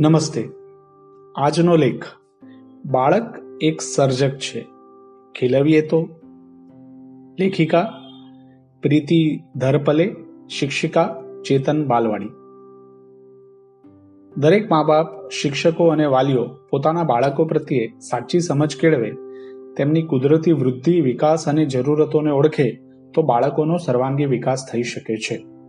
નમસ્તે. આજનો લેખ, બાળક એક સર્જક છે. ખીલવીએ તો? લેખિકા, પ્રીતિ ધરપલે, શિક્ષિકા ચેતન બાલવાડી. દરેક મા બાપ શિક્ષકો અને વાલીઓ પોતાના બાળકો પ્રત્યે સાચી સમજ કેળવે, તેમની કુદરતી વૃદ્ધિ, વિકાસ અને જરૂરતોને ઓળખે તો બાળકોનો સર્વાંગી વિકાસ થઈ શકે છે.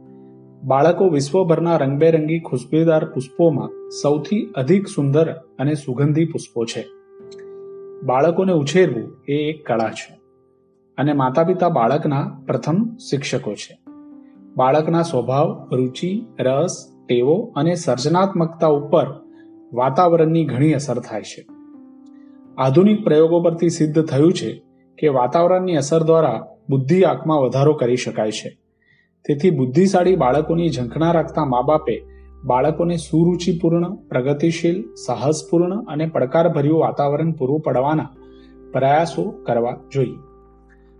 બાળકો વિશ્વભરના રંગબેરંગી ખુશ્બુદાર પુષ્પોમાં સૌથી અધિક સુંદર અને સુગંધી પુષ્પો છે. બાળકોને ઉછેરવું એ એક કળા છે અને માતા પિતા બાળકના પ્રથમ શિક્ષકો છે. બાળકના સ્વભાવ, રુચિ, રસ, ટેવો અને સર્જનાત્મકતા ઉપર વાતાવરણની ઘણી અસર થાય છે. આધુનિક પ્રયોગો પરથી સિદ્ધ થયું છે કે વાતાવરણની અસર દ્વારા બુદ્ધિ આંકમાં વધારો કરી શકાય છે. તેથી બુદ્ધિશાળી બાળકોની ઝંખના રાખતા મા બાપે બાળકોને સુરુચિપૂર્ણ, પ્રગતિશીલ, સાહસપૂર્ણ અને પડકારભર્યું વાતાવરણ પૂરું પાડવાના પ્રયાસો કરવા જોઈએ.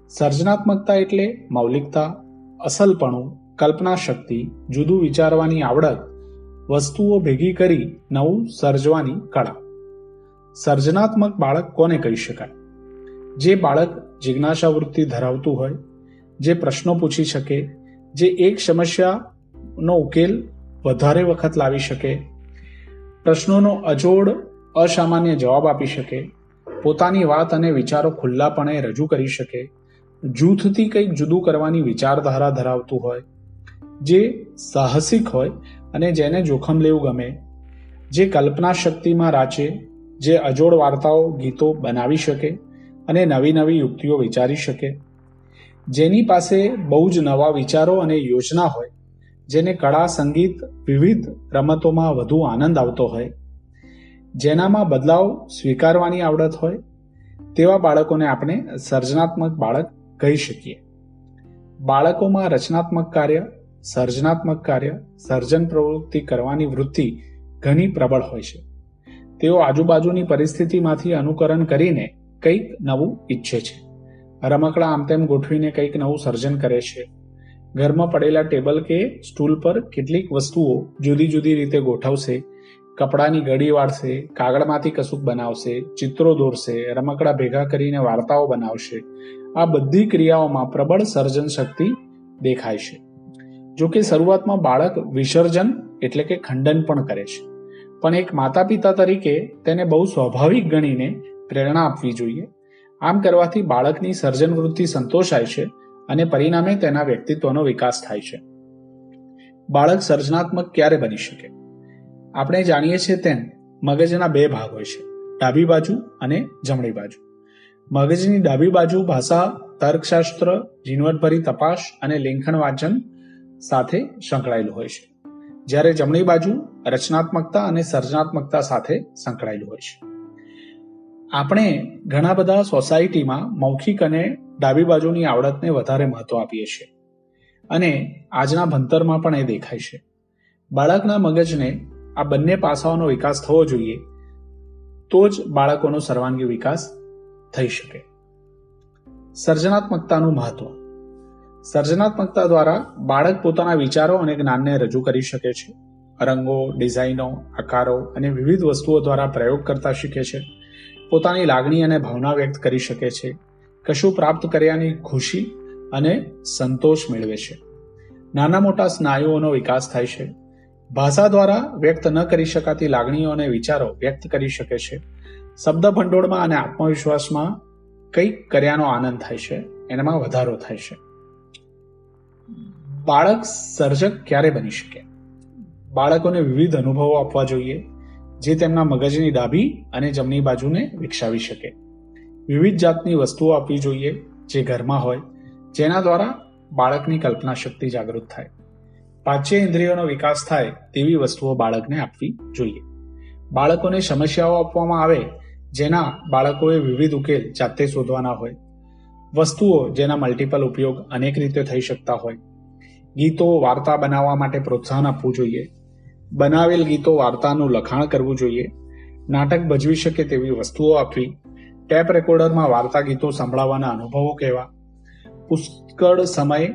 સર્જનાત્મકતા એટલે મૌલિકતા, અસલપણું કલ્પના શક્તિ જુદું વિચારવાની આવડત, વસ્તુઓ ભેગી કરી નવું સર્જવાની કળા. સર્જનાત્મક બાળક કોને કહી શકાય? જે બાળક જિજ્ઞાસા વૃત્તિ ધરાવતું હોય, જે પ્રશ્નો પૂછી શકે જે એક સમસ્યાનો ઉકેલ વધારે વખત લાવી શકે, પ્રશ્નોનો અજોડ અસામાન્ય જવાબ આપી શકે, પોતાની વાત અને વિચારો ખુલ્લાપણે રજૂ કરી શકે, જૂથથી કંઈક જુદું કરવાની વિચારધારા ધરાવતું હોય, જે સાહસિક હોય અને જેને જોખમ લેવું ગમે, જે કલ્પના શક્તિમાં રાચે, જે અજોડ વાર્તાઓ, ગીતો બનાવી શકે અને નવી નવી યુક્તિઓ વિચારી શકે. જેની પાસે બહુ જ નવા વિચારો અને યોજના હોય, જેને કળા, સંગીત, વિવિધ રમતોમાં વધુ આનંદ આવતો હોય, જેનામાં બદલાવ સ્વીકારવાની આવડત હોય, તેવા બાળકોને આપણે સર્જનાત્મક બાળક કહી શકીએ. બાળકોમાં રચનાત્મક કાર્ય, સર્જનાત્મક કાર્ય, સર્જન પ્રવૃત્તિ કરવાની વૃત્તિ ઘણી પ્રબળ હોય છે. તેઓ આજુબાજુની પરિસ્થિતિમાંથી અનુકરણ કરીને કંઈક નવું ઈચ્છે છે. રમકડા આમ તેમ ગોઠવીને કંઈક નવું સર્જન કરે છે. ઘરમાં પડેલા ટેબલ કે સ્ટૂલ પર કેટલીક વસ્તુઓ જુદી જુદી રીતે ગોઠવશે. કપડાની ગળી વાળશે, કાગળમાંથી કશુંક બનાવશે, ચિત્રો દોરશે, રમકડા ભેગા કરીને વાર્તાઓ બનાવશે. આ બધી ક્રિયાઓમાં પ્રબળ સર્જન શક્તિ દેખાય છે. જો કે શરૂઆતમાં બાળક વિસર્જન એટલે કે ખંડન પણ કરે છે. પણ એક માતા પિતા તરીકે તેને બહુ સ્વાભાવિક ગણીને પ્રેરણા આપવી જોઈએ. આમ કરવાથી બાળકની સર્જન વૃત્તિ સંતોષાય છે અને પરિણામે તેના વ્યક્તિત્વનો વિકાસ થાય છે. બાળક સર્જનાત્મક ક્યારે બની શકે? આપણે જાણીએ છીએ તેમ મગજના બે ભાગ હોય છે, ડાબી બાજુ અને જમણી બાજુ. મગજની ડાબી બાજુ ભાષા, તર્કશાસ્ત્ર ઝીણવટભરી તપાસ અને લેખન વાંચન સાથે સંકળાયેલું હોય છે. જ્યારે જમણી બાજુ રચનાત્મકતા અને સર્જનાત્મકતા સાથે સંકળાયેલું હોય છે. આપણે ઘણા બધા સોસાયટીમાં મૌખિક અને ડાબી બાજુની આવડતને વધારે મહત્વ આપીએ છીએ. અને આજના ભણતરમાં પણ એ દેખાય છે. બાળકના મગજને આ બંને પાસાઓનો વિકાસ થવો જોઈએ, તો જ બાળકોનો સર્વાંગી વિકાસ થઈ શકે. સર્જનાત્મકતાનું મહત્વ. સર્જનાત્મકતા દ્વારા બાળક પોતાના વિચારો અને જ્ઞાનને રજૂ કરી શકે છે. રંગો, ડિઝાઇનો, આકારો અને વિવિધ વસ્તુઓ દ્વારા પ્રયોગ કરતા શીખે છે. પોતાની લાગણી અને ભાવના વ્યક્ત કરી શકે છે. કશું પ્રાપ્ત કર્યાની ખુશી અને સંતોષ મેળવે છે. નાના મોટા સ્નાયુઓનો વિકાસ થાય છે. ભાષા દ્વારા વ્યક્ત ન કરી શકાતી લાગણીઓ અને વિચારો વ્યક્ત કરી શકે છે. શબ્દ ભંડોળમાં અને આત્મવિશ્વાસમાં કંઈક કર્યાનો આનંદ થાય છે. એનામાં વધારો થાય છે. બાળક સર્જક ક્યારે બની શકે? બાળકોને વિવિધ અનુભવો આપવા જોઈએ. જે તેમના મગજની ડાબી અને જમણી બાજુને વિકસાવી શકે. વિવિધ જાતની વસ્તુઓ આપવી જોઈએ જે ઘરમાં હોય, જેના દ્વારા બાળકની કલ્પના શક્તિ જાગૃત થાય. પાંચે ઇન્દ્રિયોનો વિકાસ થાય તેવી વસ્તુઓ બાળકને આપવી જોઈએ. બાળકોને સમસ્યાઓ આપવામાં આવે, જેના બાળકોએ વિવિધ ઉકેલ જાતે શોધવાના હોય. વસ્તુઓ જેના મલ્ટિપલ ઉપયોગ અનેક રીતે થઈ શકતા હોય. ગીતો, વાર્તા બનાવવા માટે પ્રોત્સાહન આપવું જોઈએ. બનાવેલ ગીતો વાર્તાનું લખાણ કરવું જોઈએ, નાટક ભજવી શકે તેવી વસ્તુઓ આપવી, ટેપ રેકોર્ડરમાં વાર્તા ગીતો સંભળાવવાના અનુભવો કહેવા, પુષ્કળ સમય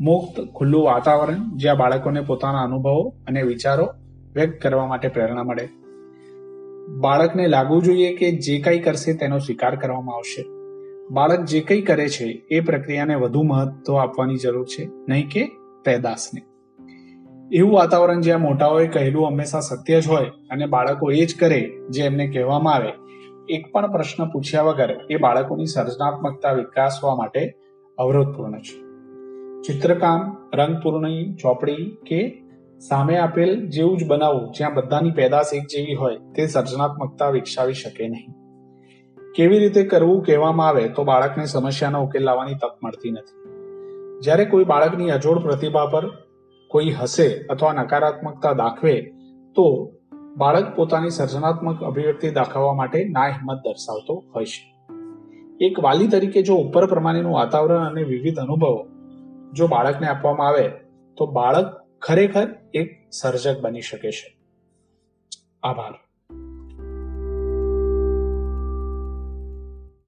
મુક્ત ખુલ્લું વાતાવરણ જ્યાં બાળકોને પોતાના અનુભવો અને વિચારો વ્યક્ત કરવા માટે પ્રેરણા મળે. બાળકને લાગવું જોઈએ કે જે કંઈ કરશે તેનો સ્વીકાર કરવામાં આવશે. બાળક જે કંઈ કરે છે એ પ્રક્રિયાને વધુ મહત્વ આપવાની જરૂર છે, નહીં કે પેદાશને. એવું વાતાવરણ જ્યાં મોટાઓએ કહેલું હંમેશા સત્ય જ હોય અને બાળકો એ જ કરે જે એમને કહેવામાં આવે, એક પણ પ્રશ્ન પૂછ્યા વગર એ બાળકોની સર્જનાત્મકતા વિકાસવા માટે અવરોધપૂર્ણ છે. ચિત્રકામ, રંગપૂર્ણી, ચોપડી કે સામે આપેલ જેવું જ બનાવવું જ્યાં બધાની પેદાશ એક જેવી હોય તે સર્જનાત્મકતા વિકસાવી શકે નહીં. કેવી રીતે કરવું કહેવામાં આવે તો બાળકને સમસ્યાનો ઉકેલ લાવવાની તક મળતી નથી. જ્યારે કોઈ બાળકની અજોડ પ્રતિભા પર કોઈ હસે અથવા નકારાત્મકતા દાખવે, તો બાળક પોતાની સર્જનાત્મક અભિવ્યક્તિ દાખવવા માટે ના હિંમત દર્શાવતો હોય છે. એક વાલી તરીકે જો ઉપર પ્રમાણેનું વાતાવરણ અને વિવિધ અનુભવો જો બાળકને આપવામાં આવે, તો બાળક ખરેખર એક સર્જક બની શકે છે. આભાર.